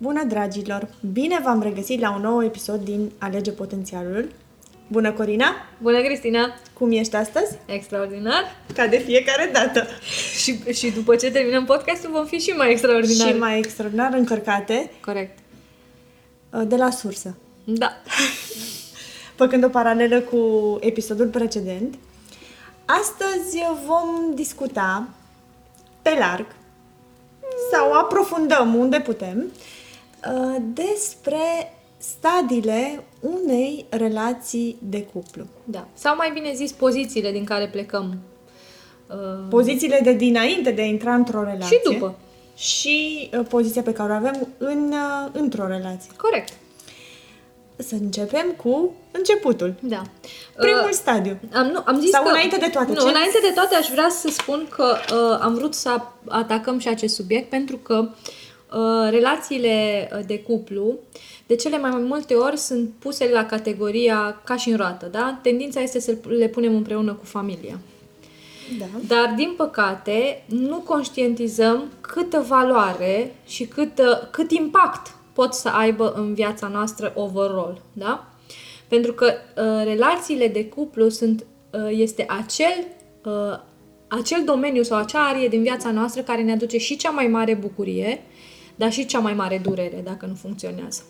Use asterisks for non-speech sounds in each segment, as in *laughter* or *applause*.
Bună, dragilor! Bine v-am regăsit la un nou episod din Alege Potențialul. Bună, Corina! Bună, Cristina! Cum ești astăzi? Extraordinar! Ca de fiecare dată! și, și după ce terminăm podcastul vom fi și mai extraordinar. Și mai extraordinar încărcate. Corect. De la sursă. Da. *laughs* Făcând o paralelă cu episodul precedent, astăzi vom discuta pe larg sau aprofundăm unde putem uh, despre stadiile unei relații de cuplu. Da. Sau mai bine zis, pozițiile din care plecăm. Uh, pozițiile de dinainte de a intra într-o relație. Și după. Și uh, poziția pe care o avem în, într-o relație. Corect. Să începem cu începutul. Da. Primul uh, stadiu. Am, nu, am zis Sau că, înainte de toate. Nu, ce? înainte de toate aș vrea să spun că uh, am vrut să atacăm și acest subiect pentru că uh, relațiile de cuplu de cele mai multe ori sunt puse la categoria ca și în roată, da? Tendința este să le punem împreună cu familia. Da. Dar, din păcate, nu conștientizăm câtă valoare și cât, cât impact pot să aibă în viața noastră overall, da? Pentru că uh, relațiile de cuplu sunt, uh, este acel, uh, acel domeniu sau acea arie din viața noastră care ne aduce și cea mai mare bucurie, dar și cea mai mare durere dacă nu funcționează.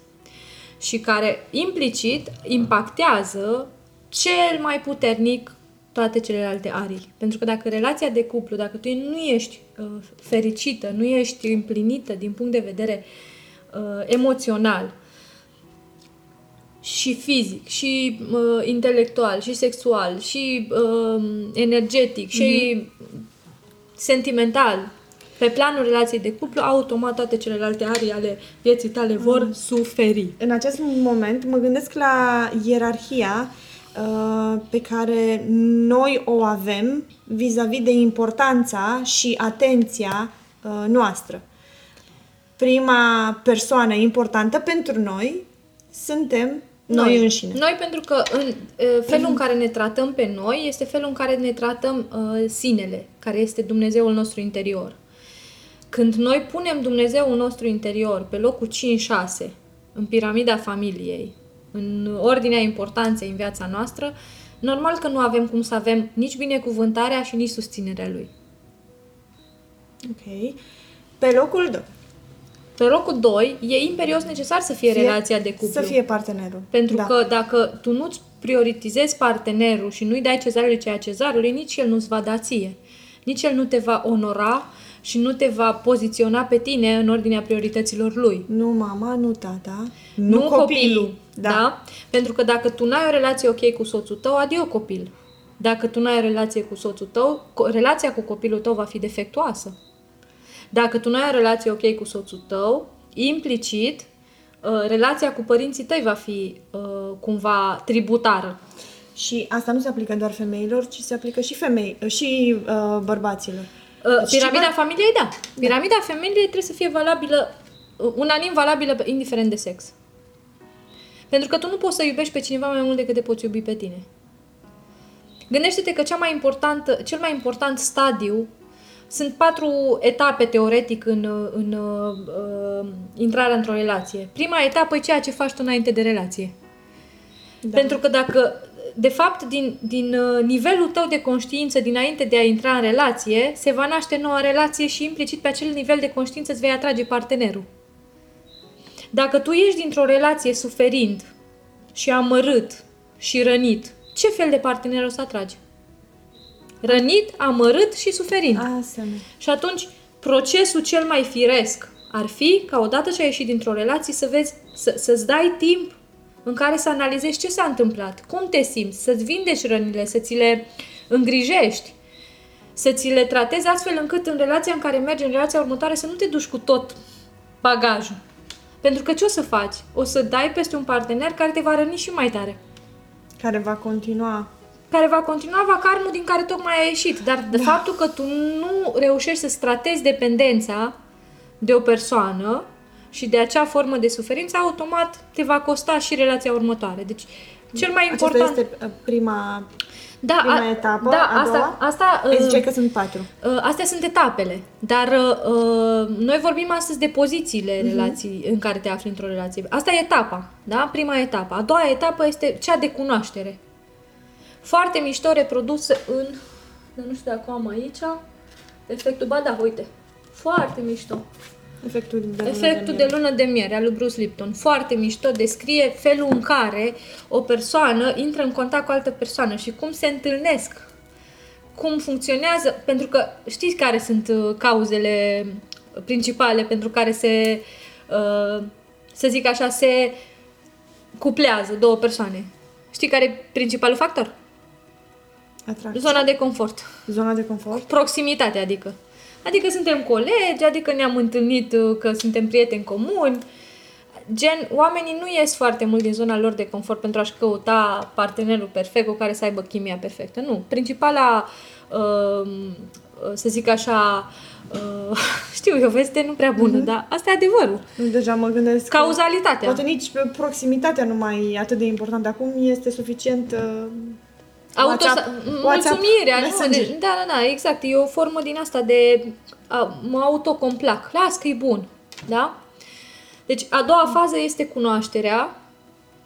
Și care implicit impactează cel mai puternic toate celelalte arii. Pentru că dacă relația de cuplu, dacă tu nu ești uh, fericită, nu ești împlinită din punct de vedere uh, emoțional, și fizic, și uh, intelectual, și sexual, și uh, energetic, mm-hmm. și mhm. sentimental, pe planul relației de cuplu, automat toate celelalte arii ale vieții tale vor mm. suferi. În acest moment mă gândesc la ierarhia uh, pe care noi o avem vis-a-vis de importanța și atenția uh, noastră. Prima persoană importantă pentru noi suntem noi, noi înșine. Noi pentru că în felul în care ne tratăm pe noi este felul în care ne tratăm uh, sinele, care este Dumnezeul nostru interior. Când noi punem Dumnezeul nostru interior pe locul 5-6 în piramida familiei, în ordinea importanței în viața noastră, normal că nu avem cum să avem nici binecuvântarea și nici susținerea Lui. Ok. Pe locul 2. Pe locul 2, e imperios necesar să fie, fie relația de cuplu. Să fie partenerul. Pentru da. că dacă tu nu-ți prioritizezi partenerul și nu-i dai cezarului ceea cezarului, nici el nu-ți va da ție. Nici el nu te va onora și nu te va poziționa pe tine în ordinea priorităților lui. Nu mama, nu tata, nu, nu copilul. copilul da. da? Pentru că dacă tu n-ai o relație ok cu soțul tău, adio copil. Dacă tu n-ai o relație cu soțul tău, relația cu copilul tău va fi defectuoasă. Dacă tu nu ai o relație ok cu soțul tău, implicit, uh, relația cu părinții tăi va fi uh, cumva tributară. Și asta nu se aplică doar femeilor, ci se aplică și femei, uh, și uh, bărbaților. Uh, piramida și familiei, da. Piramida da. familiei trebuie să fie valabilă, unanim valabilă, indiferent de sex. Pentru că tu nu poți să iubești pe cineva mai mult decât te poți iubi pe tine. Gândește-te că cea mai important, cel mai important stadiu sunt patru etape teoretic în, în uh, intrarea într-o relație. Prima etapă e ceea ce faci tu înainte de relație. Da. Pentru că dacă, de fapt, din, din uh, nivelul tău de conștiință dinainte de a intra în relație, se va naște noua relație și implicit pe acel nivel de conștiință îți vei atrage partenerul. Dacă tu ești dintr-o relație suferind și amărât și rănit, ce fel de partener o să atragi? Rănit, amărât și suferind. Asemenea. Și atunci, procesul cel mai firesc ar fi ca odată ce ai ieșit dintr-o relație să vezi, să, să-ți dai timp în care să analizezi ce s-a întâmplat, cum te simți, să-ți vindeci rănile, să ți le îngrijești, să ți le tratezi astfel încât în relația în care mergi, în relația următoare, să nu te duci cu tot bagajul. Pentru că ce o să faci? O să dai peste un partener care te va răni și mai tare. Care va continua care va continua vacarmul din care tocmai ai ieșit. Dar de da. faptul că tu nu reușești să stratezi dependența de o persoană și de acea formă de suferință, automat te va costa și relația următoare. Deci, cel mai important... Aceasta este uh, prima... Da, Prima a- etapă, da, a asta, doua? asta Ai uh, ziceai că sunt patru. Uh, Astea sunt etapele, dar uh, uh, noi vorbim astăzi de pozițiile Mhm. relații în care te afli într-o relație. Asta e etapa, da? Prima etapă. A doua etapă este cea de cunoaștere. Foarte mișto reprodusă în... dar Nu știu dacă am aici. Efectul, ba da, uite. Foarte mișto. Efectul de lună Efectul de de lună de miere al lui Bruce Lipton. Foarte mișto, descrie felul în care o persoană intră în contact cu altă persoană și cum se întâlnesc, cum funcționează, pentru că știți care sunt uh, cauzele principale pentru care se, uh, să zic așa, se cuplează două persoane. Știi care e principalul factor? Atracție. Zona de confort. Zona de confort. Proximitate, adică. Adică suntem colegi, adică ne-am întâlnit uh, că suntem prieteni comuni. Gen, oamenii nu ies foarte mult din zona lor de confort pentru a-și căuta partenerul perfect cu care să aibă chimia perfectă. Nu. Principala, uh, să zic așa, uh, *laughs* știu, e o veste nu prea bună, dar asta e adevărul. Deja mă gândesc că Cauzalitatea. Poate nici pe proximitatea nu mai e atât de importantă. Acum este suficient uh, Auto, WhatsApp- WhatsApp mulțumirea, nu? Messenger. De, da, da, da, exact. E o formă din asta de a, mă autocomplac. Las că e bun. Da? Deci, a doua fază este cunoașterea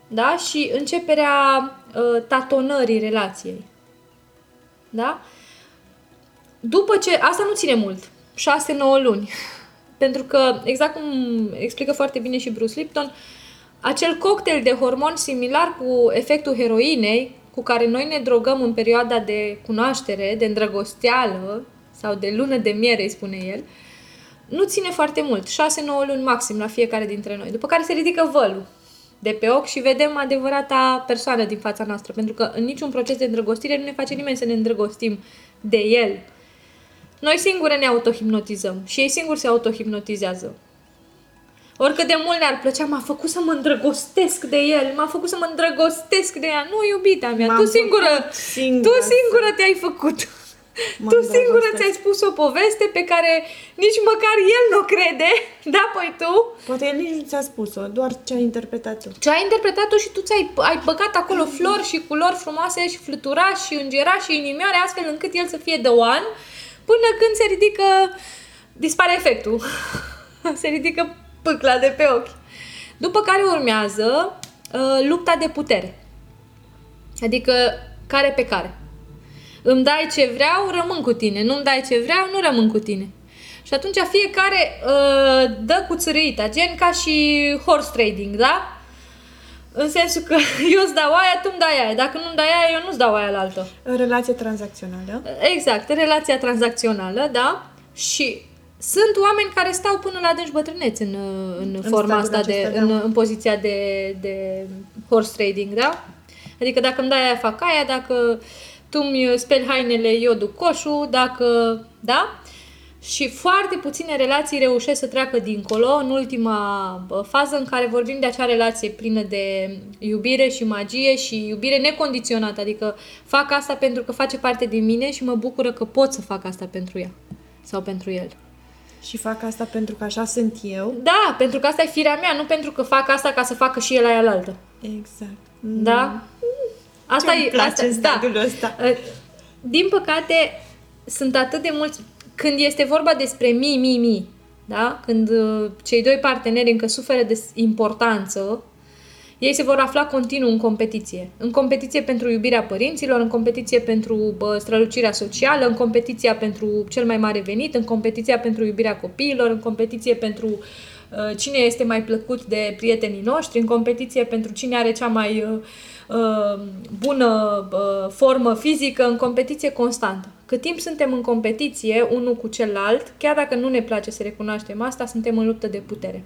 da? și începerea uh, tatonării relației. Da? După ce... Asta nu ține mult. 6-9 luni. *laughs* Pentru că, exact cum explică foarte bine și Bruce Lipton, acel cocktail de hormoni similar cu efectul heroinei, cu care noi ne drogăm în perioada de cunoaștere, de îndrăgosteală sau de lună de miere, îi spune el, nu ține foarte mult, 6-9 luni maxim la fiecare dintre noi. După care se ridică vălul de pe ochi și vedem adevărata persoană din fața noastră. Pentru că în niciun proces de îndrăgostire nu ne face nimeni să ne îndrăgostim de el. Noi singure ne autohipnotizăm și ei singuri se autohipnotizează. Oricât de mult ne-ar plăcea, m-a făcut să mă îndrăgostesc de el, m-a făcut să mă îndrăgostesc de ea. Nu, iubita mea, M-am tu singură, făcut singură tu să- singură te-ai făcut. Mă tu singură îndrăgostesc. ți-ai spus o poveste pe care nici măcar el nu crede, da, păi tu? Poate el nici nu ți-a spus-o, doar ce ai interpretat tu. Ce ai interpretat-o și tu ți-ai ai băgat acolo flori și culori frumoase și fluturași și îngerași și inimioare astfel încât el să fie the one până când se ridică, dispare efectul. *laughs* se ridică pâcla de pe ochi. După care urmează uh, lupta de putere. Adică care pe care. Îmi dai ce vreau, rămân cu tine. Nu-mi dai ce vreau, nu rămân cu tine. Și atunci fiecare uh, dă cu țărâita, gen ca și horse trading, da? În sensul că *laughs* eu îți dau aia, tu îmi dai aia. Dacă nu-mi dai aia, eu nu-ți dau aia la altă. Relație tranzacțională. Exact, relația tranzacțională, da? Și sunt oameni care stau până la adânci bătrâneți în, în, În forma stadiul asta, de, acesta, în, da. în poziția de, de horse trading, da? Adică dacă îmi dai aia, fac aia, dacă tu îmi speli hainele, eu duc coșul, dacă... Da? Și foarte puține relații reușesc să treacă dincolo în ultima bă, fază în care vorbim de acea relație plină de iubire și magie și iubire necondiționată. Adică fac asta pentru că face parte din mine și mă bucură că pot să fac asta pentru ea sau pentru el. Și fac asta pentru că așa sunt eu. Da, pentru că asta e firea mea, nu pentru că fac asta ca să facă și el aia la altă. Exact. Da? Asta Ce-mi e place asta, în stadiul ăsta. Uh, Din păcate, sunt atât de mulți când este vorba despre mi, mi, mi, da? Când uh, cei doi parteneri încă suferă de importanță, ei se vor afla continuu în competiție. În competiție pentru iubirea părinților, în competiție pentru bă, strălucirea socială, în competiția pentru cel mai mare venit, în competiția pentru iubirea copiilor, în competiție pentru uh, cine este mai plăcut de prietenii noștri, în competiție pentru cine are cea mai uh, uh, bună uh, formă fizică, în competiție constantă. Cât timp suntem în competiție unul cu celălalt, chiar dacă nu ne place să recunoaștem asta, suntem în luptă de putere.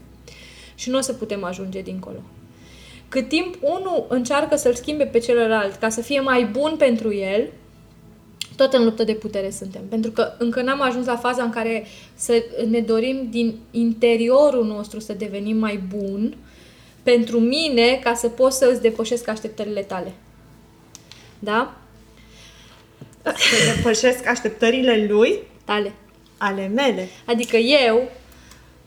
Și nu o să putem ajunge dincolo. Cât timp unul încearcă să-l schimbe pe celălalt ca să fie mai bun pentru el, tot în luptă de putere suntem. Pentru că încă n-am ajuns la faza în care să ne dorim din interiorul nostru să devenim mai bun pentru mine ca să pot să îți depășesc așteptările tale. Da? Să depășesc așteptările lui, Tale. ale mele. Adică eu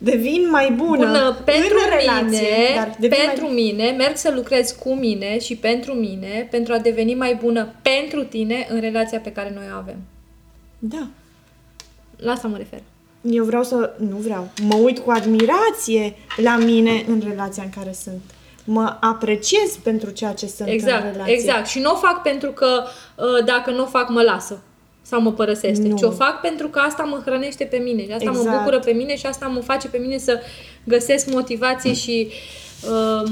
devin mai bună, bună pentru în relație, mine, dar devin pentru mai... mine, merg să lucrez cu mine și pentru mine, pentru a deveni mai bună pentru tine în relația pe care noi o avem. Da. La asta mă refer. Eu vreau să... Nu vreau. Mă uit cu admirație la mine în relația în care sunt. Mă apreciez pentru ceea ce sunt în Exact, relație. exact. Și nu o fac pentru că uh, dacă nu o fac mă lasă sau mă părăsește, Nu. ci o fac pentru că asta mă hrănește pe mine și asta mă Exact. bucură pe mine și asta mă face pe mine să găsesc motivație și uh,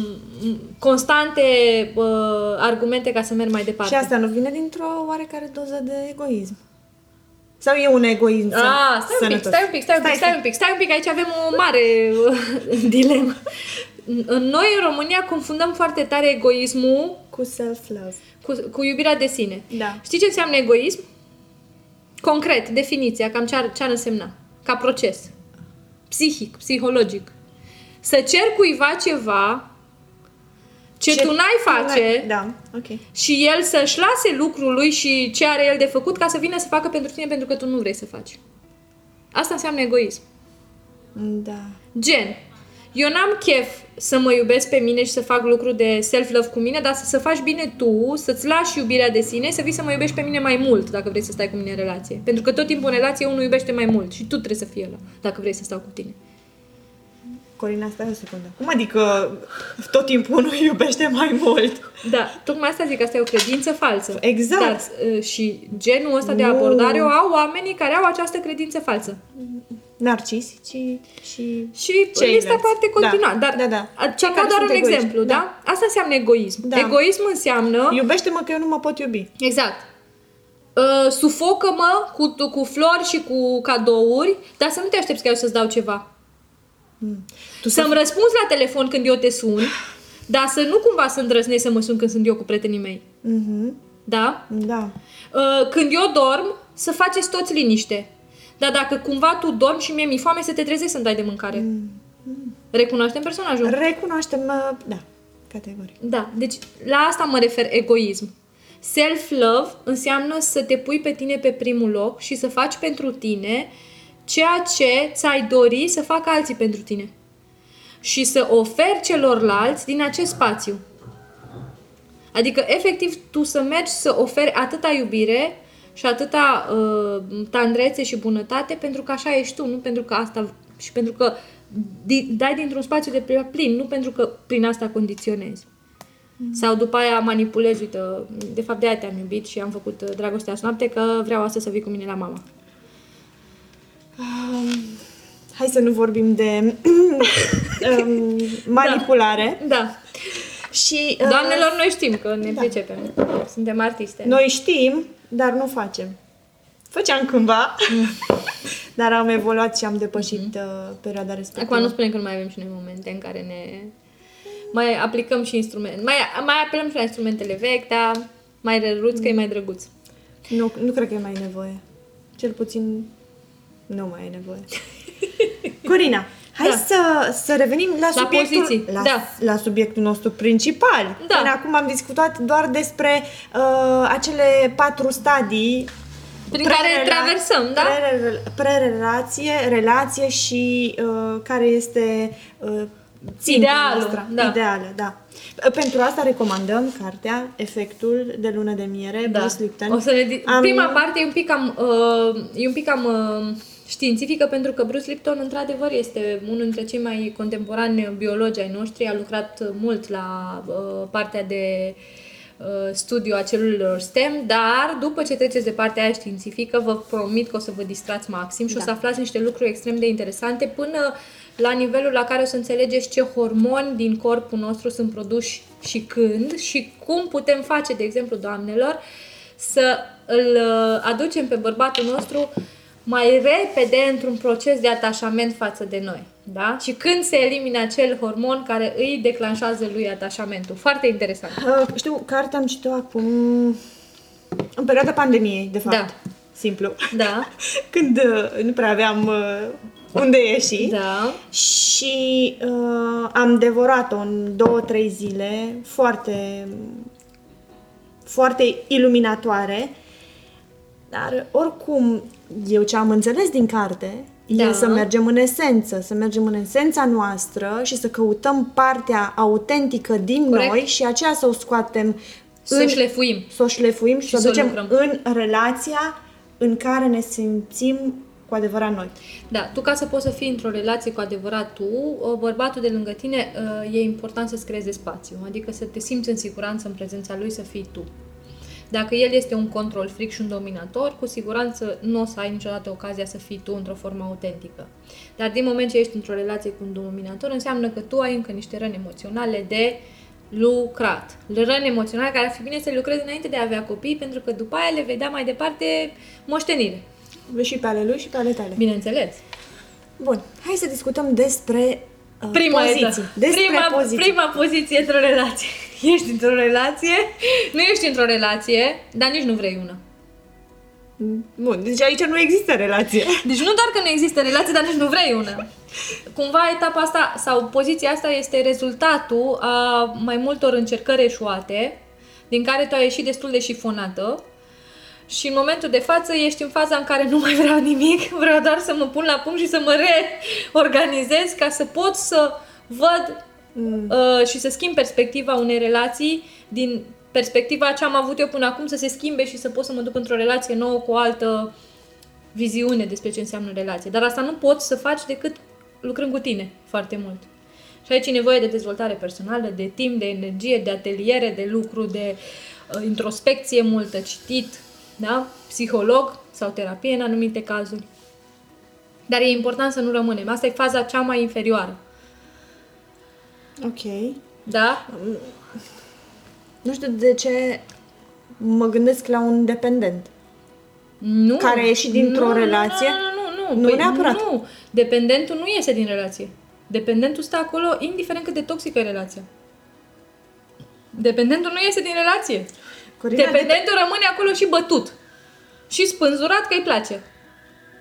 constante uh, argumente ca să merg mai departe. Și asta nu vine dintr-o oarecare doză de egoism. Sau e un egoism Ah, stai un pic, sănătos? stai un pic, stai un pic, stai un pic, stai un pic, aici avem o mare uh, *laughs* dilemă. Noi în România confundăm foarte tare egoismul Cu self-love. cu, cu iubirea de sine. Da. Știi ce înseamnă egoism? Concret, definiția, cam ce ar, ce ar însemna. Ca proces. Psihic, psihologic. Să cer cuiva ceva ce, ce tu n-ai face Da, ok. și el să-și lase lucrul lui și ce are el de făcut ca să vină să facă pentru tine pentru că tu nu vrei să faci. Asta înseamnă egoism. Da. Gen, eu n-am chef să mă iubesc pe mine și să fac lucruri de self-love cu mine, dar să, să faci bine tu, să-ți lași iubirea de sine, să vii să mă iubești pe mine mai mult dacă vrei să stai cu mine în relație. Pentru că tot timpul în relație unul iubește mai mult și tu trebuie să fii ăla dacă vrei să stau cu tine. Corina, stai o secundă. Cum adică tot timpul unul *laughs* iubește mai mult? Da, tocmai asta zic, asta e o credință falsă. Exact. Dar, uh, și genul ăsta de Nu. abordare o au oamenii care au această credință falsă. Narcisici și... Și Ceilalți. lista poate continua. Da, dar da, da. a- Cei am care dat doar sunt un egoiști. exemplu, da. Da. Asta înseamnă egoism. Da. Egoism înseamnă... Iubește-mă că eu nu mă pot iubi. Exact. Uh, sufocă-mă cu, cu flori și cu cadouri, dar să nu te aștepți ca eu să-ți dau ceva. Tu Să-mi răspunzi la telefon când eu te sun, dar să nu cumva să îndrăznești să mă sun când sunt eu cu prietenii mei. Mhm. Da? Da. Uh, când eu dorm, să faceți toți liniște. Dar dacă cumva tu dormi și mie mi-e foame, să te trezești să-mi dai de mâncare. Recunoaștem personajul? Recunoaștem, uh, da, categoric. Da, deci la asta mă refer egoism. Self-love înseamnă să te pui pe tine pe primul loc și să faci pentru tine ceea ce ți-ai dori să facă alții pentru tine. Și să oferi celorlalți din acest spațiu. Adică, efectiv, tu să mergi să oferi atâta iubire și atâta uh, tandrețe și bunătate pentru că așa ești tu, nu pentru că asta și pentru că di- dai dintr-un spațiu de plin, nu pentru că prin asta condiționezi. Sau după aia manipulezi, uite, de fapt de aia te-am iubit și am făcut uh, dragostea azi noapte că vreau astăzi să vii cu mine la mama. Um, hai să nu vorbim de *coughs* um, *laughs* manipulare. Da. Și, uh, Doamnelor, noi știm că ne da. pricepem. Suntem artiste. Noi știm, dar nu facem. Făceam cândva, *laughs* dar am evoluat și am depășit uh, perioada respectivă. Acum nu spunem că nu mai avem și noi momente în care ne mai aplicăm și instrumente. Mai, mai apelăm și la instrumentele vechi, dar mai răruț că e mai drăguț. Nu, nu cred că e mai nevoie. Cel puțin nu mai e nevoie. *laughs* Corina, hai Da. să, să revenim la, La subiectul, poziții, la, da. la subiectul nostru principal. Da. Până acum am discutat doar despre uh, acele patru stadii Prin care prerela- traversăm, da? prerel- Prerelație, relație și uh, care este uh, ținta Idealul, noastră. da. Ideală, da. Pentru asta recomandăm cartea Efectul de lună de miere, Da. Bruce Lipton. O să ne di- Am- Prima parte e un pic cam, uh, e un pic cam uh, științifică pentru că Bruce Lipton într-adevăr este unul dintre cei mai contemporani biologi ai noștri, a lucrat mult la uh, partea de uh, studiu a celulelor STEM, dar după ce treceți de partea aia științifică, vă promit că o să vă distrați maxim și Da. o să aflați niște lucruri extrem de interesante până la nivelul la care o să înțelegeți ce hormoni din corpul nostru sunt produși și când și cum putem face, de exemplu, doamnelor, să îl uh, aducem pe bărbatul nostru mai repede într-un proces de atașament față de noi. Da? Și când se elimine acel hormon care îi declanșează lui atașamentul. Foarte interesant. Uh, știu, cartea am citit-o acum în perioada pandemiei, de fapt. Da. Simplu. Da, *laughs* Când uh, nu prea aveam uh, unde ieși. da. Și uh, am devorat-o în două, trei zile, foarte, foarte iluminatoare. Dar oricum, eu ce am înțeles din carte e Da. să mergem în esență, să mergem în esența noastră și să căutăm partea autentică din Corect. noi și aceea să o scoatem Să o șlefuim. să o șlefuim și, Și să o să o ducem lucrăm. în relația în care ne simțim cu adevărat noi. Da, tu ca să poți să fii într-o relație cu adevărat tu, uh, bărbatul de lângă tine, uh, e important să-ți creeze spațiu, adică să te simți în siguranță în prezența lui, să fii tu. Dacă el este un control fric și un dominator, cu siguranță nu o să ai niciodată ocazia să fii tu într-o formă autentică. Dar din moment ce ești într-o relație cu un dominator, înseamnă că tu ai încă niște răni emoționale de lucrat. Răni emoționale care ar fi bine să le lucrezi înainte de a avea copii, pentru că după aia le vei da mai departe moștenire. Vezi și pe ale lui și pe ale tale. Bineînțeles. Bun, hai să discutăm despre uh, Prima poziții. etapă. Despre prima, poziții. prima poziție într-o relație. Ești într-o relație, nu ești într-o relație, dar nici nu vrei una. Bun, deci aici nu există relație. Deci nu doar că nu există relație, dar nici nu vrei una. Cumva etapa asta sau poziția asta este rezultatul a mai multor încercări eșuate, din care tu ai ieșit destul de șifonată și în momentul de față ești în faza în care nu mai vreau nimic, vreau doar să mă pun la punct și să mă reorganizez ca să pot să văd Mm. uh, și să schimb perspectiva unei relații din perspectiva ce am avut eu până acum să se schimbe și să pot să mă duc într-o relație nouă cu o altă viziune despre ce înseamnă relație. Dar asta nu poți să faci decât lucrând cu tine foarte mult. Și aici e nevoie de dezvoltare personală, de timp, de energie, de ateliere, de lucru, de uh, introspecție multă, citit, da? psiholog sau terapie în anumite cazuri. Dar e important să nu rămânem. Asta e faza cea mai inferioară. Ok. Da? Nu știu de ce mă gândesc la un dependent. Nu. Care a ieșit dintr-o Nu, nu, relație? Nu, nu, nu. nu. Nu Păi neapărat. Nu. Dependentul nu iese din relație. Dependentul stă acolo indiferent cât de toxică e relația. Dependentul nu iese din relație. Corina, Dependentul rămâne acolo și bătut. Și spânzurat că îi place.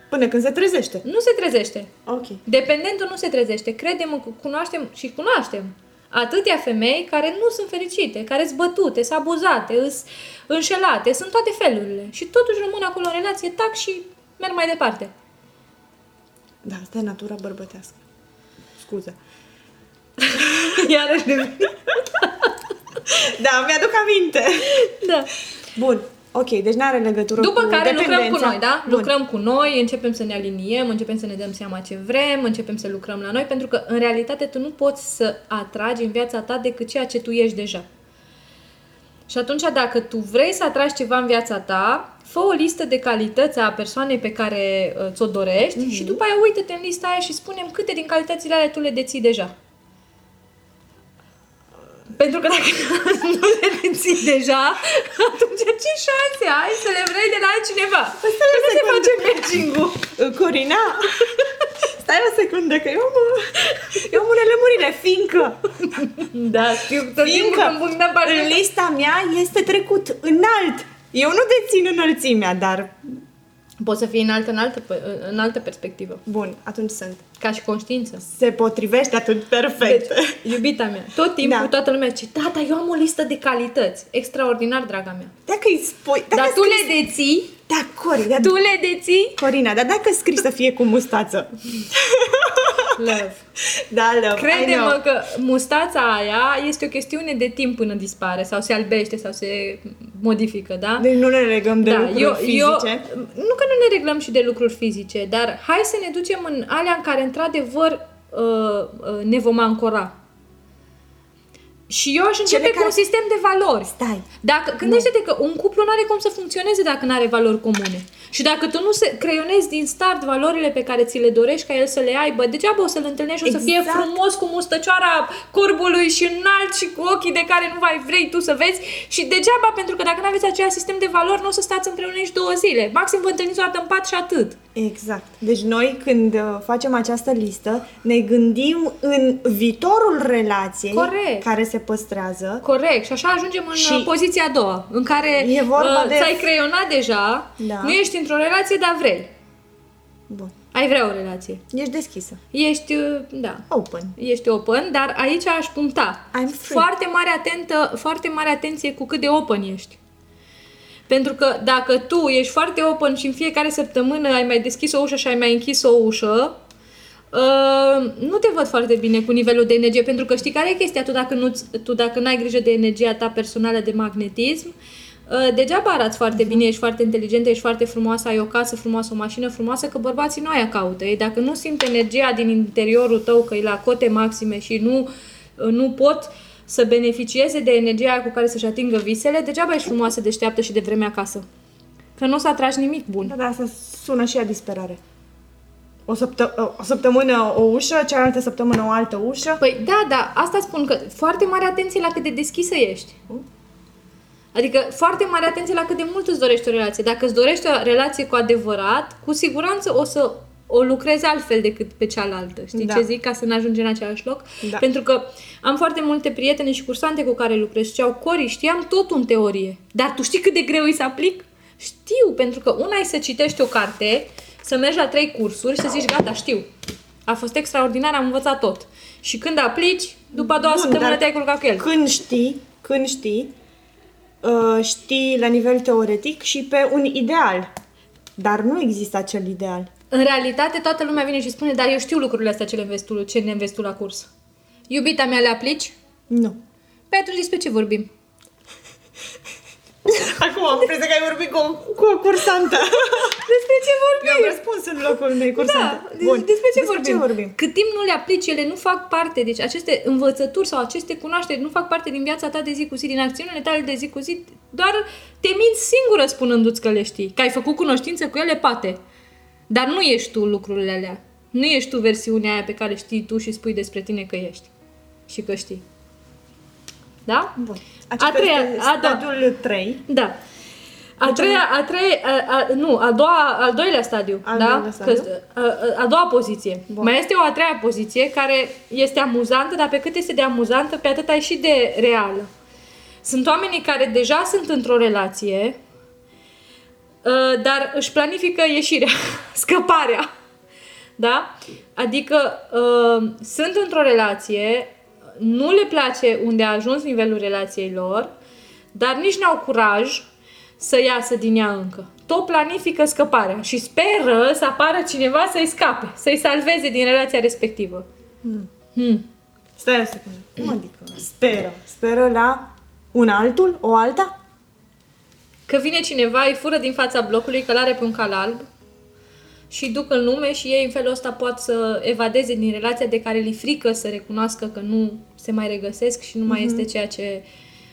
Până când se trezește. Nu se trezește. Ok. Dependentul nu se trezește. Credem, cunoaștem și cunoaștem atâtea femei care nu sunt fericite, care sunt bătute, sunt abuzate, sunt înșelate, sunt toate felurile. Și totuși rămân acolo în relație, tac și merg mai departe. Da, asta e natura bărbătească. Scuze. *laughs* Iarăși de Da, mi-aduc aminte. Da. Bun. Ok, deci nu are legătură După cu care lucrăm cu dependența. noi, da? Bun. Lucrăm cu noi, începem să ne aliniem, începem să ne dăm seama ce vrem, începem să lucrăm la noi, pentru că în realitate tu nu poți să atragi în viața ta decât ceea ce tu ești deja. Și atunci, dacă tu vrei să atragi ceva în viața ta, fă o listă de calități a persoanei pe care uh, ți-o dorești Mhm. și după aia uită-te în lista aia și spunem câte din calitățile alea tu le deții deja. Pentru că dacă *laughs* nu le deții deja, atunci ce șanse ai să le vrei de la altcineva? Stai o Cum se secundă. face matching-ul? Uh, Corina, *laughs* stai o secundă, că eu am, eu am unele lămurire, fiindcă Da, știu tot timpul Fiindcă când pun de parte. în lista mea este trecut înalt. Eu nu dețin înălțimea, dar... Poți să fii în altă, în altă, în altă perspectivă. Bun, atunci sunt. Ca și conștiință. Se potrivește atunci perfect. Deci, iubita mea, tot timpul Da. toată lumea zice, tata, eu am o listă de calități. Extraordinar, draga mea. Dacă îi spui... Dacă Dar tu scrii- le deții, Da, Cori, dar tu le deții. Corina, dar dacă scrii să fie cu mustață? Love. Da, love, I know. Crede-mă că mustața aia este o chestiune de timp până dispare sau se albește sau se modifică, da? Deci nu ne legăm de da, lucruri eu, fizice. Eu, nu că nu ne reglăm și de lucruri fizice, dar hai să ne ducem în alea în care într-adevăr uh, uh, ne vom ancora. Și eu aș începe Cele cu care- un sistem de valori. Stai. Dacă, gândește-te că un cuplu nu are cum să funcționeze dacă nu are valori comune. Și dacă tu nu se creionezi din start valorile pe care ți le dorești ca el să le aibă, degeaba o să-l întâlnești și o să fie Exact. frumos cu mustăcioara corbului și înalt și cu ochii de care nu mai vrei tu să vezi și degeaba pentru că dacă nu aveți același sistem de valori, nu o să stați împreună nici două zile. Maxim vă întâlniți o dată în pat și atât. Exact. Deci noi când uh, facem această listă, ne gândim în viitorul relației Corect. care se păstrează. Corect. Și așa ajungem în Și- și poziția a doua, în care E vorba uh, de- ți-ai creionat deja, Da. nu ești într-o relație, dar vrei. Bun. Ai vrea o relație. Ești deschisă. Ești, uh, da, Open. ești open, dar aici aș puncta. I'm free. Foarte mare, atentă, foarte mare atenție cu cât de open ești. Pentru că dacă tu ești foarte open și în fiecare săptămână ai mai deschis o ușă și ai mai închis o ușă, Uh, nu te văd foarte bine cu nivelul de energie, pentru că știi care e chestia? Tu dacă, nu tu dacă n-ai grijă de energia ta personală de magnetism, uh, degeaba arăți foarte bine, ești foarte inteligentă, ești foarte frumoasă, ai o casă frumoasă, o mașină frumoasă, că bărbații nu aia caută. Ei, dacă nu simt energia din interiorul tău, că e la cote maxime și nu, uh, nu pot să beneficieze de energia aia cu care să-și atingă visele, degeaba ești frumoasă, deșteaptă și de vreme acasă. Că nu o să atragi nimic bun. Da, da, asta sună și a disperare. O, săptă- o săptămână o ușă, cealaltă săptămână o altă ușă. Păi da, da, asta spun că foarte mare atenție la cât de deschisă ești. Adică foarte mare atenție la cât de mult îți dorești o relație. Dacă îți dorești o relație cu adevărat, cu siguranță o să o lucrezi altfel decât pe cealaltă. Știi Da. ce zic? Ca să ne ajungem în același loc. Da. Pentru că am foarte multe prietene și cursante cu care lucrez și au Cori, știam tot în teorie. Dar tu știi cât de greu e să aplic? Știu, pentru că una e să citești o carte, să mergi la trei cursuri și să zici, gata, știu. A fost extraordinar, am învățat tot. Și când aplici, după a doua Bun, săptămână dar te-ai culcat cu el. Când știi, când știi, uh, știi la nivel teoretic și pe un ideal. Dar nu există acel ideal. În realitate, toată lumea vine și spune, dar eu știu lucrurile astea ce, le înveți tu, ce ne înveți tu la curs. Iubita mea, le aplici? Nu. Pe atunci despre ce vorbim? *laughs* Acum am impresia că ai vorbit cu o, cu o cursantă. *laughs* Despre ce vorbim? Eu am răspuns în locul unei cursante. Da, Bun. despre, ce, vorbim? ce vorbim? Cât timp nu le aplici, ele nu fac parte, deci aceste învățături sau aceste cunoașteri nu fac parte din viața ta de zi cu zi, din acțiunile tale de zi cu zi, doar te minți singură spunându-ți că le știi, că ai făcut cunoștință cu ele, pate. Dar nu ești tu lucrurile alea. Nu ești tu versiunea aia pe care știi tu și spui despre tine că ești. Și că știi. Da? Bun. Acesta A treia- este a doua. stadiul 3. Da. A treia, a treia, a, a, nu, a doua, al doilea stadiu, Al da? doilea stadiu. Că, a, a, a doua poziție. Bun. Mai este o a treia poziție care este amuzantă, dar pe cât este de amuzantă, pe atât e și de reală. Sunt oamenii care deja sunt într-o relație, uh, dar își planifică ieșirea, *laughs* scăparea. Da? Adică uh, sunt într-o relație, nu le place unde a ajuns nivelul relației lor, dar nici n-au curaj să iasă din ea încă. Tot planifică scăparea și speră să apară cineva să-i scape, să-i salveze din relația respectivă. Hmm. Stai o secundă. Cum adică? Speră. Speră la un altul? O alta? Că vine cineva, îi fură din fața blocului, că l-are pe un cal alb și duc în lume și ei în felul ăsta pot să evadeze din relația de care li frică să recunoască că nu se mai regăsesc și nu mai este ceea ce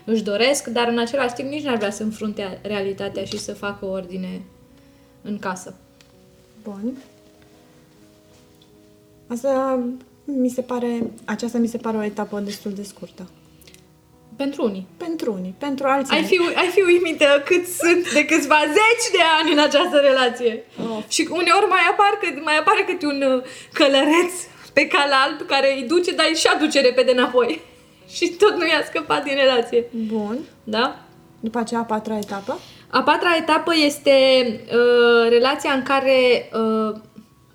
își doresc, dar în același timp nici n-ar vrea să înfrunte realitatea și să facă ordine în casă. Bun. Asta mi se pare, aceasta mi se pare o etapă destul de scurtă. Pentru unii. Pentru unii, pentru alții. Ai fi, ai fi uimită cât sunt de câțiva zeci de ani în această relație. Oh. Și uneori mai, apar, cât, mai apare câte un uh, călăreț pe cal alb care îi duce, dar îi și aduce repede înapoi. *laughs* și tot nu i-a scăpat din relație. Bun. Da? După aceea, a patra etapă. A patra etapă este uh, relația în care, uh,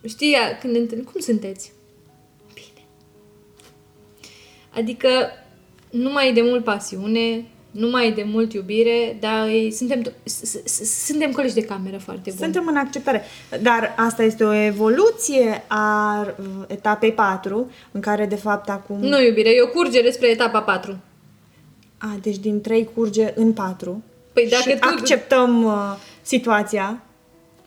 știi, când ne întâlnim, cum sunteți? Bine. Adică nu mai e de mult pasiune, nu mai e de mult iubire, dar e- suntem, s- s- suntem colegi de cameră foarte buni. Suntem în acceptare. Dar asta este o evoluție a uh, etapei 4, în care, de fapt, acum... Nu iubire, e o curgere spre etapa 4. A, deci din 3 curge în 4. Păi dacă și tu- acceptăm uh, situația.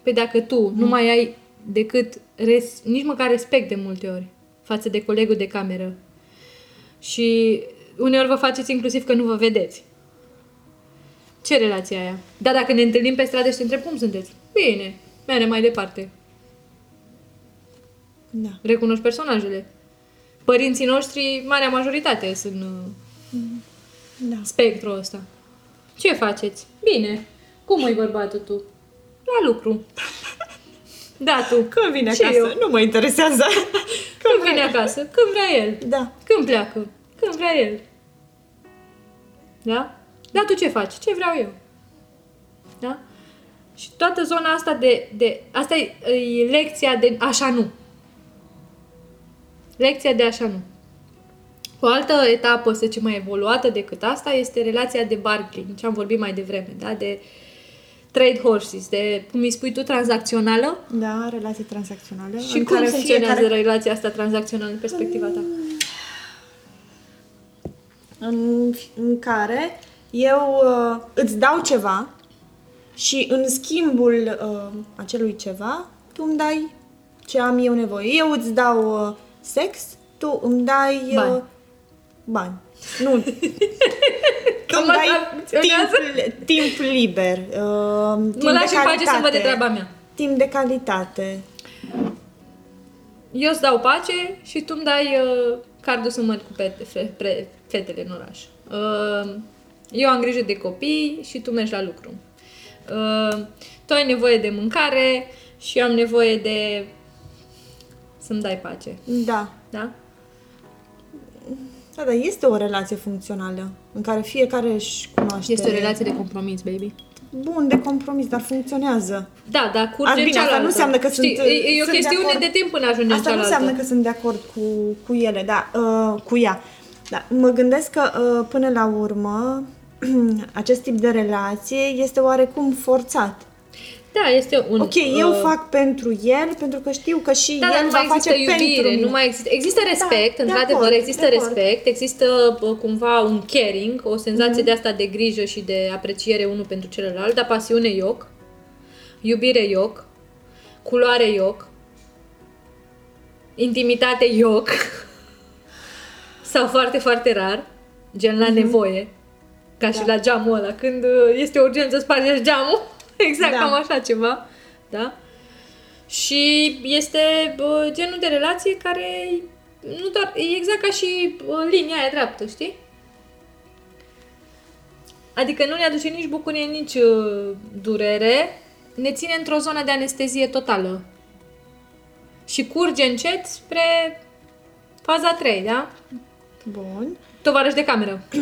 Păi dacă tu nu mai ai decât res, nici măcar respect de multe ori față de colegul de cameră și uneori vă faceți inclusiv că nu vă vedeți. Ce relație e aia? Dar dacă ne întâlnim pe stradă și te întreb cum sunteți? Bine, merge mai departe. Da. Recunoști personajele. Părinții noștri, marea majoritate, sunt uh, Da. spectrul ăsta. Ce faceți? Bine. Cum e bărbatul tu? La lucru. *laughs* Da, tu. Când vine Și acasă, eu. nu mă interesează. Când vine acasă? Când vrea el. Da. Când pleacă? Când vrea el. Da? Da, tu ce faci? Ce vreau eu. Da? Și toată zona asta de... de asta e, e lecția de așa nu. Lecția de așa nu. O altă etapă, să zicem, mai evoluată decât asta este relația de bargaining, ce am vorbit mai devreme, da? De trade horses, de, cum îi spui tu, tranzacțională. Da, relație tranzacțională. Și în cum care funcționează fiecare, relația asta tranzacțională în perspectiva ta? În, în care eu uh, îți dau ceva și în schimbul uh, acelui ceva, tu îmi dai ce am eu nevoie. Eu îți dau uh, sex, tu îmi dai uh, Bani. bani. Nu. *laughs* tu Cam îmi dai asta funcționează? timp, timp liber. Uh, timp Mă de lași în pace să văd de calitate. treaba mea. Timp de calitate. Eu îți dau pace și tu îmi dai uh, cardul să merg cu pete, fe, pre, fetele în oraș. Uh, eu am grijă de copii și tu mergi la lucru. Uh, tu ai nevoie de mâncare și eu am nevoie de să-mi dai pace. Da. Da? Da, dar este o relație funcțională în care fiecare își cunoaște. Este o relație de compromis, baby. Bun, de compromis, dar funcționează. Da, dar curge Ar, în bine, asta cealaltă. nu înseamnă că Știi, sunt... E, e o sunt de chestiune de, acord. timp până ajunge în Asta nu cealaltă. înseamnă că sunt de acord cu, cu ele, da, uh, cu ea. Da, mă gândesc că uh, până la urmă *clears throat* acest tip de relație este oarecum forțat. Da, este un... Ok, eu uh, fac pentru el pentru că știu că și Da, dar el nu va mai există face pentru iubire, mine. nu mai există... Există respect, de într-adevăr, acord, există de acord. respect, există bă, cumva un caring, o senzație Mhm. de asta de grijă și de apreciere unul pentru celălalt, dar pasiune ioc, iubire ioc, culoare ioc, intimitate ioc, *laughs* sau foarte, foarte rar, gen la nevoie, ca și Mhm. Da. la geamul ăla, când uh, este urgență spargeți geamul, *laughs* exact Da. cam așa ceva, da? Și este bă, genul de relație care nu doar, e exact ca și bă, linia aia dreaptă, știi? Adică nu ne aduce nici bucurie, nici uh, durere, ne ține într-o zonă de anestezie totală. Și curge încet spre faza 3, da? Bun. Tovarăș de cameră. *coughs*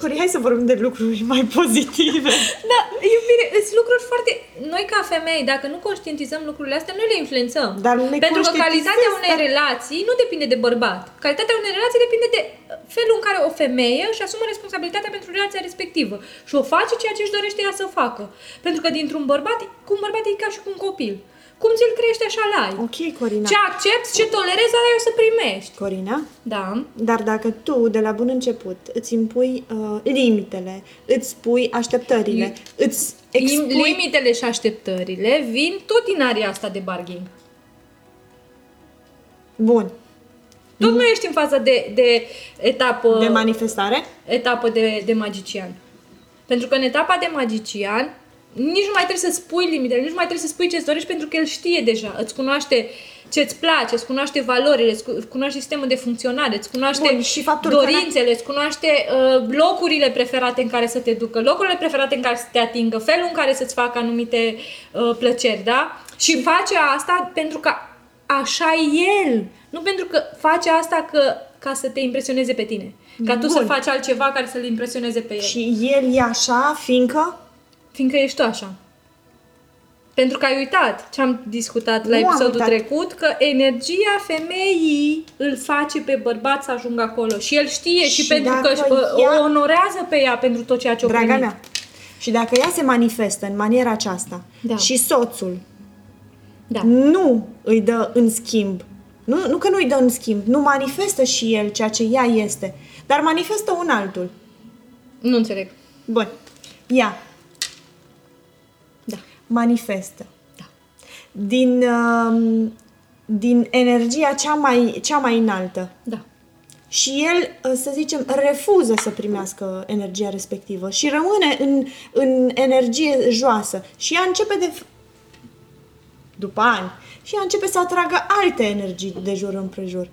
Cori, hai să vorbim de lucruri mai pozitive. *laughs* Da, iubire, sunt lucruri foarte... Noi ca femei, dacă nu conștientizăm lucrurile astea, noi le influențăm. Dar le Pentru că conștientizezi, calitatea unei dar- relații nu depinde de bărbat. Calitatea unei relații depinde de felul în care o femeie își asumă responsabilitatea pentru relația respectivă și o face ceea ce își dorește ea să facă. Pentru că dintr-un bărbat, cu un bărbat e ca și cu un copil. Cum ți-l crește, așa l-ai. Ok, Corina. Ce accepti, ce tolerezi, aia o să primești. Corina, Da. Dar dacă tu, de la bun început, îți impui uh, limitele, îți spui așteptările, îți expui... Limitele și așteptările vin tot din aria asta de bargaining. Bun. Tot nu ești în faza de, de etapă, De manifestare? etapă de, de magician. Pentru că în etapa de magician nici nu mai trebuie să spui limitele, nici nu mai trebuie să spui ce-ți dorești pentru că el știe deja, îți cunoaște ce-ți place, îți cunoaște valorile, îți cu- cunoaște sistemul de funcționare, îți cunoaște Bun, și faptul că dorințele, îți cunoaște uh, locurile preferate în care să te ducă, locurile preferate în care să te atingă, felul în care să-ți facă anumite uh, plăceri, da? Și face asta pentru că așa e el, nu pentru că face asta că, ca să te impresioneze pe tine. Ca tu să Bun. faci altceva care să-l impresioneze pe el. Și el e așa, fiindcă... Fiindcă ești tu așa. Pentru că ai uitat ce am discutat la Nu am episodul uitat. trecut, că energia femeii îl face pe bărbat să ajungă acolo. Și el știe și, Și pentru că dacă își- uh, ea- o onorează pe ea pentru tot ceea ce o Draga primit. mea, și dacă ea se manifestă în maniera aceasta Da. și soțul Da. nu îi dă în schimb, nu, nu că nu îi dă în schimb, nu manifestă și el ceea ce ea este, dar manifestă un altul. Nu înțeleg. Bun. Ea Da. Manifestă. Da. Din, um, din energia cea mai, cea mai înaltă. Da. Și el, uh, să zicem, refuză să primească energia respectivă și rămâne în, în energie joasă. Și ea începe de... după ani, și ea începe să atragă alte energii de jur împrejur.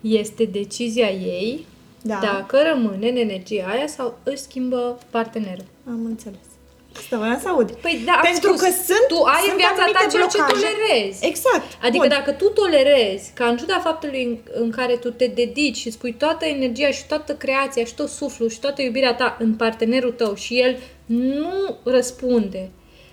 Este decizia ei Da. dacă rămâne în energia aia sau își schimbă partenerul. Am înțeles. Asta voiam să aud. Păi da, am Pentru spus, că sunt tu ai în sunt viața ta anumite ceea ce blocaje. tolerezi. Exact. Adică Bun. dacă tu tolerezi, ca în ciuda faptului în, în care tu te dedici și spui toată energia și toată creația și tot suflul și toată iubirea ta în partenerul tău și el nu răspunde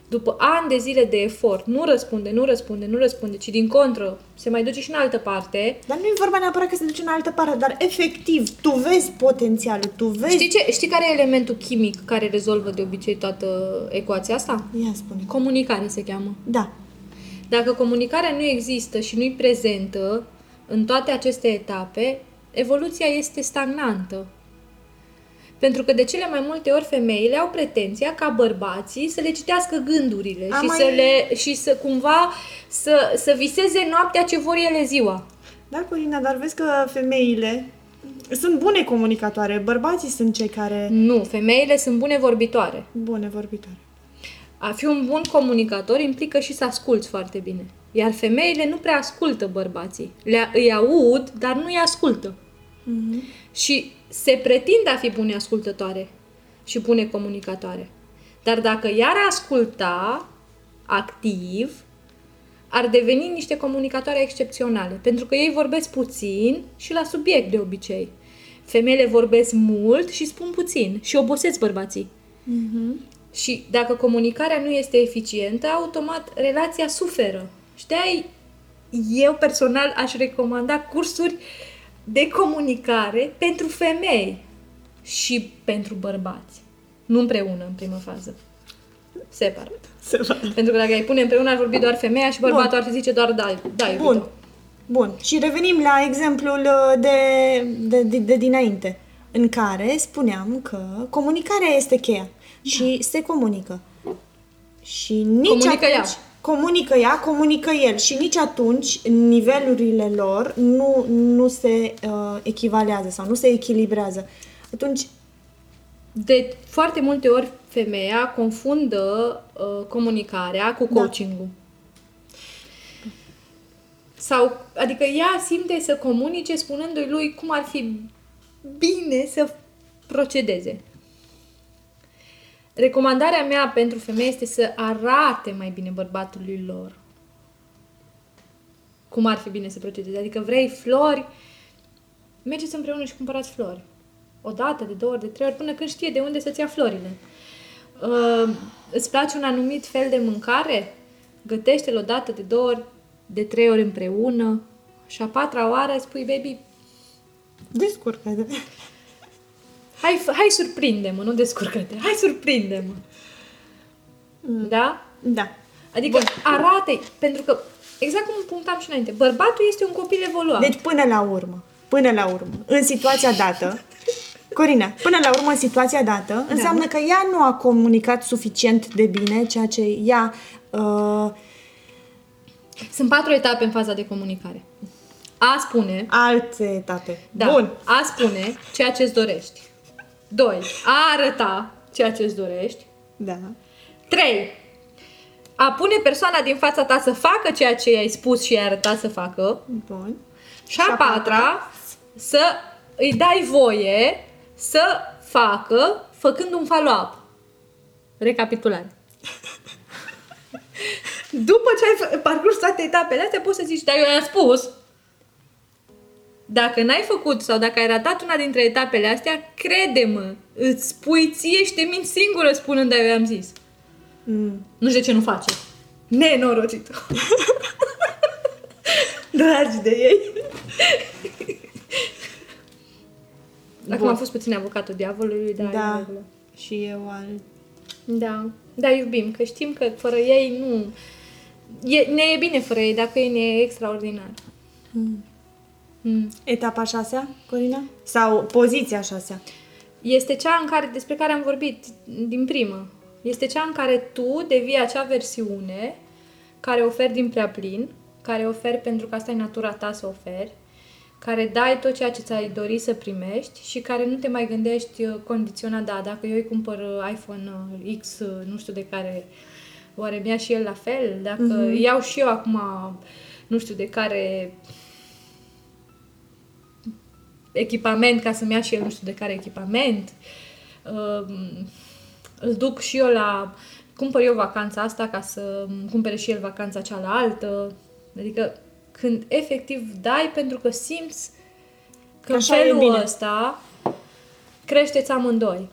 după ani de zile de efort, nu răspunde, nu răspunde, nu răspunde, ci din contră, se mai duce și în altă parte, Dar nu e vorba neapărat că se duce în altă parte, dar efectiv, tu vezi potențialul, tu vezi... Știi, ce, știi care e elementul chimic care rezolvă de obicei toată ecuația asta? Ia spune. Comunicare se cheamă. Da. Dacă comunicarea nu există și nu-i prezentă în toate aceste etape, evoluția este stagnantă. Pentru că de cele mai multe ori femeile au pretenția ca bărbații să le citească gândurile Am și, mai- să le, și să cumva să, să viseze noaptea ce vor ele ziua. Da, Corina, dar vezi că femeile sunt bune comunicatoare, bărbații sunt cei care... Nu, femeile sunt bune vorbitoare. Bune vorbitoare. A fi un bun comunicator implică și să asculți foarte bine. Iar femeile nu prea ascultă bărbații. Le, îi aud, dar nu îi ascultă. Și se pretinde a fi bune ascultătoare și bune comunicatoare. Dar dacă i-ar asculta activ, ar deveni niște comunicatoare excepționale. Pentru că ei vorbesc puțin și la subiect de obicei. Femeile vorbesc mult și spun puțin și obosesc bărbații. Și dacă comunicarea nu este eficientă, automat relația suferă. Și de eu personal aș recomanda cursuri de comunicare pentru femei și pentru bărbați. Nu împreună, în primă fază. Separat. Se vadă. Pentru că dacă ai pune împreună, ar vorbi doar femeia și bărbatul Bun. ar zice doar da, da, iubito. Bun. Bun. Și revenim la exemplul uh, de, de, de, de dinainte, în care spuneam că comunicarea este cheia și se comunică. Și nici Comunică atunci, ea. Comunică ea, comunică el și nici atunci nivelurile lor nu, nu se uh, echivalează sau nu se echilibrează. Atunci, De foarte multe ori femeia confundă uh, comunicarea cu Da. coaching-ul. Sau, adică ea simte să comunice spunându-i lui cum ar fi bine să procedeze. Recomandarea mea pentru femei este să arate mai bine bărbatului lor cum ar fi bine să procedeze. Adică vrei flori, mergeți împreună și cumpărați flori. O dată, de două ori, de trei ori, până când știe de unde să-ți ia florile. Uh, îți place un anumit fel de mâncare? Gătește-l o dată, de două ori, de trei ori împreună. Și a patra oară spui, baby, descurcă hai, f- hai surprinde-mă, nu descurcă-te, hai surprinde-mă. Da? Da. Adică arate pentru că, exact cum punctam și înainte, bărbatul este un copil evoluat. Deci până la urmă, până la urmă, în situația dată, Corina, până la urmă, în situația dată, înseamnă că ea nu a comunicat suficient de bine ceea ce ea uh, Sunt patru etape în faza de comunicare. A spune, alte etape. da, Bun. a spune ceea ce îți dorești. 2. A arăta ceea ce îți dorești. Da. 3. A pune persoana din fața ta să facă ceea ce i-ai spus și i-ai arătat să facă. Bun. Și a patra, să îi dai voie să facă făcând un follow-up. Recapitulare. *laughs* După ce ai fă- parcurs toate etapele astea, poți să zici, dar eu i-am spus. Dacă n-ai făcut sau dacă ai ratat una dintre etapele astea, crede-mă, îți spui ție și te minți singură spunând, dar eu i-am zis. Mm. Nu știu de ce nu face. Nenorocită. *laughs* Dragi de ei. Acum Bun. am fost puțin avocatul diavolului, dar e în Da. regulă. Și eu al... Da. Da, iubim, că știm că fără ei nu... E, ne e bine fără ei, dacă ei ne e extraordinar. Mm. Etapa șasea, Corina? Sau poziția șasea? Este cea în care, despre care am vorbit din primă. Este cea în care tu devii acea versiune care oferi din prea plin, care oferi pentru că asta e natura ta să oferi, care dai tot ceea ce ți-ai dori să primești și care nu te mai gândești uh, condiționat, da, dacă eu îi cumpăr uh, iPhone uh, X, uh, nu știu de care, oare mi-ia și el la fel? Dacă mm-hmm. iau și eu acum, nu știu de care echipament ca să-mi ia și el nu știu de care echipament. Uh, îl duc și eu la... Cumpăr eu vacanța asta ca să cumpere și el vacanța cealaltă. Adică când efectiv dai pentru că simți că în Așa e felul bine. ăsta creșteți amândoi.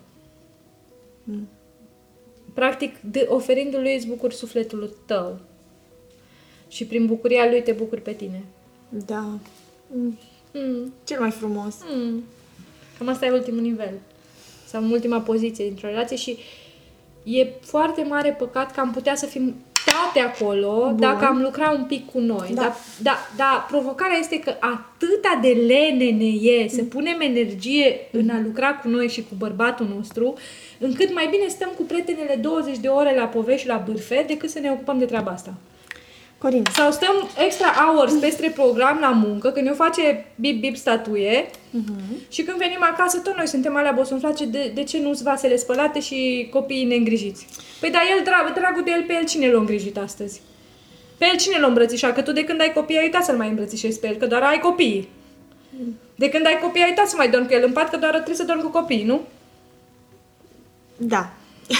Practic, de, oferindu-lui îți bucuri sufletul tău. Și prin bucuria lui te bucuri pe tine. Da. Mm. Mm. Cel mai frumos. Mm. Cam asta e ultimul nivel. Sau în ultima poziție dintr-o relație și e foarte mare păcat că am putea să fim toate acolo Bun. dacă am lucrat un pic cu noi. Da. Dar da, da, provocarea este că atâta de lene ne e să punem energie în a lucra cu noi și cu bărbatul nostru, încât mai bine stăm cu prietenele 20 de ore la povești și la bârfe decât să ne ocupăm de treaba asta. Corina. Sau stăm extra hours peste program la muncă, când ne face bip bip statuie Mhm. și când venim acasă tot noi suntem alea bosunflace de, de ce nu-s vasele spălate și copiii neîngrijiți. Păi dar el, drag, dragul de el, pe el cine l-a îngrijit astăzi? Pe el cine l-a îmbrățișat? Că tu de când ai copii ai uitat să-l mai îmbrățișezi pe el, că doar ai copii. De când ai copii ai uitat să mai dormi cu el în pat, că doar trebuie să dormi cu copii, nu? Da. *laughs*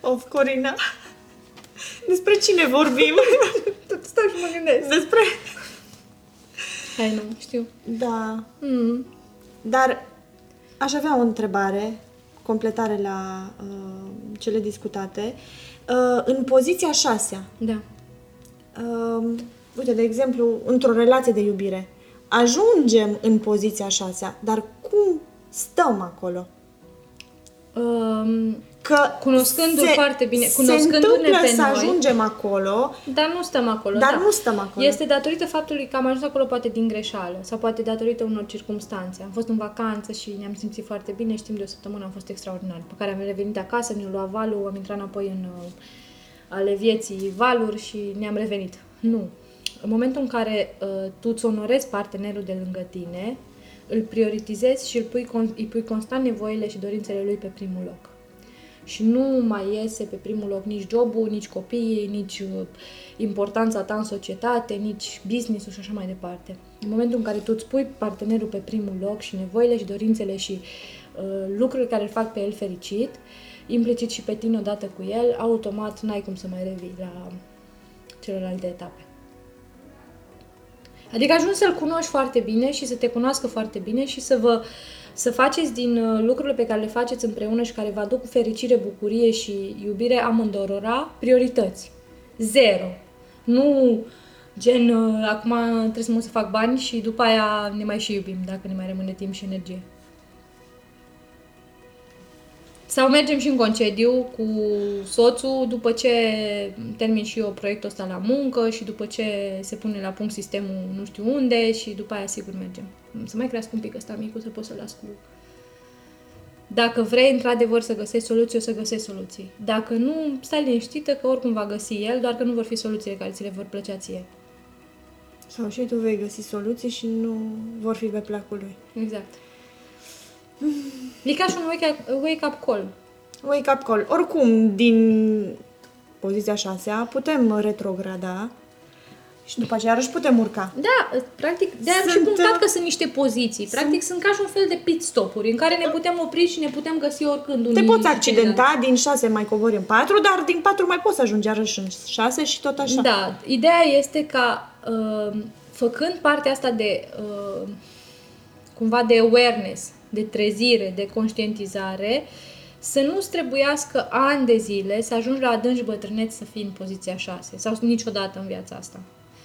of, Corina. Despre cine vorbim? *laughs* Tot stau și mă gândesc. Despre... Hai, nu, știu. Da. Mm. Dar aș avea o întrebare, completare la uh, cele discutate. Uh, în poziția șasea, Da. uh, uite, de exemplu, într-o relație de iubire, ajungem în poziția șasea, dar cum stăm acolo? Um, Că Cunoscându-l foarte bine, se cunoscându-ne întâmplă pe să noi. ajungem acolo, Dar nu stăm acolo. Dar da. nu stăm acolo. Este datorită faptului că am ajuns acolo poate din greșeală sau poate datorită unor circumstanțe. Am fost în vacanță și ne-am simțit foarte bine și timp de o săptămână am fost extraordinar. Pe care am revenit acasă, ne-a luat valul, am intrat înapoi în uh, ale vieții valuri și ne-am revenit. Nu. În momentul în care uh, tu îți onorezi partenerul de lângă tine, îl prioritizezi și îl pui, con- îi pui constant nevoile și dorințele lui pe primul loc și nu mai iese pe primul loc nici jobul, nici copiii, nici uh, importanța ta în societate, nici business-ul și așa mai departe. În momentul în care tu îți pui partenerul pe primul loc și nevoile și dorințele și uh, lucrurile care îl fac pe el fericit, implicit și pe tine odată cu el, automat n-ai cum să mai revii la celelalte etape. Adică ajungi să-l cunoști foarte bine și să te cunoască foarte bine și să vă să faceți din uh, lucrurile pe care le faceți împreună și care vă aduc fericire, bucurie și iubire amândorora priorități. Zero. Nu gen, uh, acum trebuie să mă să fac bani și după aia ne mai și iubim, dacă ne mai rămâne timp și energie. Sau mergem și în concediu cu soțul după ce termin și eu proiectul ăsta la muncă și după ce se pune la punct sistemul nu știu unde și după aia sigur mergem. Să mai crească un pic ăsta micul să pot să-l las cu... Dacă vrei într-adevăr să găsești soluții, o să găsești soluții. Dacă nu, stai liniștită că oricum va găsi el, doar că nu vor fi soluțiile care ți le vor plăcea ție. sau și tu vei găsi soluții și nu vor fi pe placul lui. Exact. E ca și un wake-up, wake-up call. Wake up call. Oricum, din poziția șasea putem retrograda și după aceea își putem urca. Da, practic, de am și Sunt, punctat uh, că sunt niște poziții. Practic sunt ca și un fel de pit stopuri în care ne putem opri și ne putem găsi oricând Te unii poți și accidenta, din 6 mai cobori în 4, dar din 4 mai poți să ajungi iarăși în 6 și tot așa. Da, ideea este ca uh, făcând partea asta de uh, cumva de awareness, de trezire, de conștientizare, să nu-ți trebuiască ani de zile să ajungi la adânci bătrâneți să fii în poziția 6 sau niciodată în viața asta.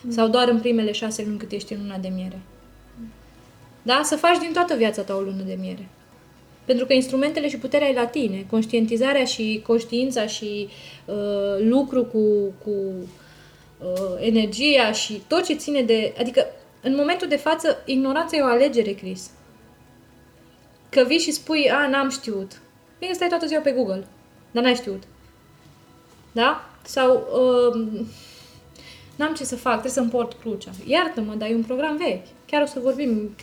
Sau doar în primele șase luni cât ești în luna de miere. Da? Să faci din toată viața ta o lună de miere. Pentru că instrumentele și puterea e la tine. Conștientizarea și conștiința și uh, lucru cu, cu uh, energia și tot ce ține de... Adică, în momentul de față, ignoranța e o alegere, Chris. Că vii și spui, a, n-am știut. Bine, stai toată ziua pe Google, dar n-ai știut. Da? Sau, uh, n-am ce să fac, trebuie să-mi port crucea. Iartă-mă, dar e un program vechi. Chiar o să vorbim...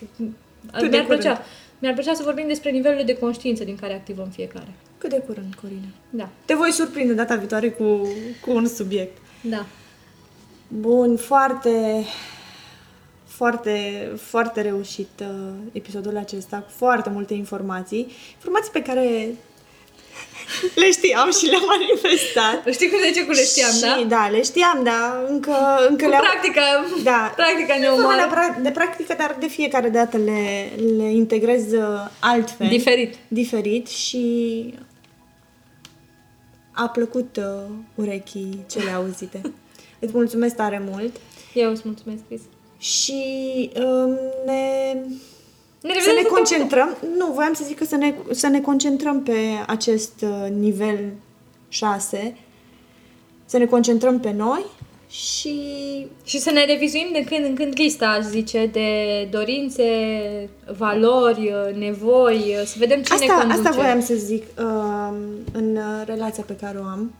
de Mi-ar plăcea, curând. mi-ar plăcea să vorbim despre nivelurile de conștiință din care activăm fiecare. Cât de curând, Corina. Da, Te voi surprinde data viitoare cu, cu un subiect. da. Bun, foarte, foarte, foarte reușit uh, episodul acesta, cu foarte multe informații. Informații pe care le știam și le-am manifestat. *laughs* Știi cum de ce cu le știam, și, da? da, le știam, da, încă, încă Cu le-am... practica, Da. practica ne Nu omoară. neapărat de practică, dar de fiecare dată le, le integrez uh, altfel. Diferit. Diferit și a plăcut uh, urechii cele auzite. *laughs* Îți mulțumesc tare mult Eu îți mulțumesc, Cris. Și um, ne, Ne să revedem ne săptămâna- concentrăm. Nu, voiam să zic că să ne, să ne concentrăm pe acest uh, nivel 6, să ne concentrăm pe noi și Și să ne revizuim de când în când lista, aș zice, de dorințe, valori, nevoi, să vedem ce ne asta, conduce. asta voiam să zic uh, în uh, relația pe care o am.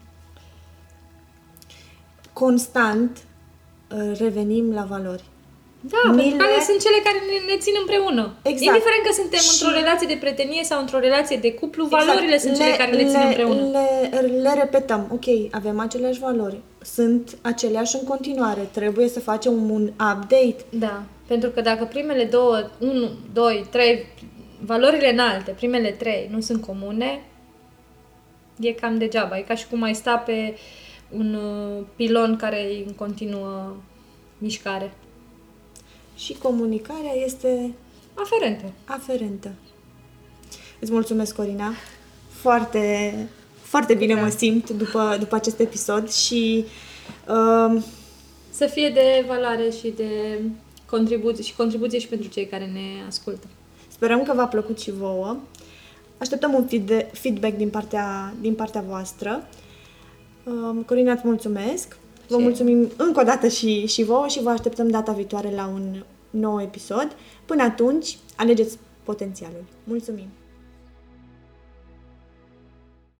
Constant uh, revenim la valori. Da, pentru Mile- că alea sunt cele care ne, ne țin împreună. Exact. Indiferent că suntem Și- într-o relație de prietenie sau într-o relație de cuplu, valorile sunt cele care ne țin împreună. Le, le repetăm. Ok, avem aceleași valori. Sunt aceleași în continuare. Trebuie să facem un update. Da, pentru că dacă primele două, 1, 2, 3, valorile înalte, primele trei, nu sunt comune, e cam degeaba. E ca și cum ai sta pe un uh, pilon care e în continuă mișcare. Și comunicarea este Aferentă. aferentă. Îți mulțumesc, Corina. Foarte, foarte bine mă simt după, după acest episod și um, Să fie de valoare și de contribuție și contribuție și pentru cei care ne ascultă. Sperăm că v-a plăcut și vouă. Așteptăm un feed- feedback din partea, din partea voastră. Um, Corina, îți mulțumesc. Vă Și- mulțumim încă o dată și, și vouă și vă așteptăm data viitoare la un nou episod. Până atunci, alegeți potențialul. Mulțumim!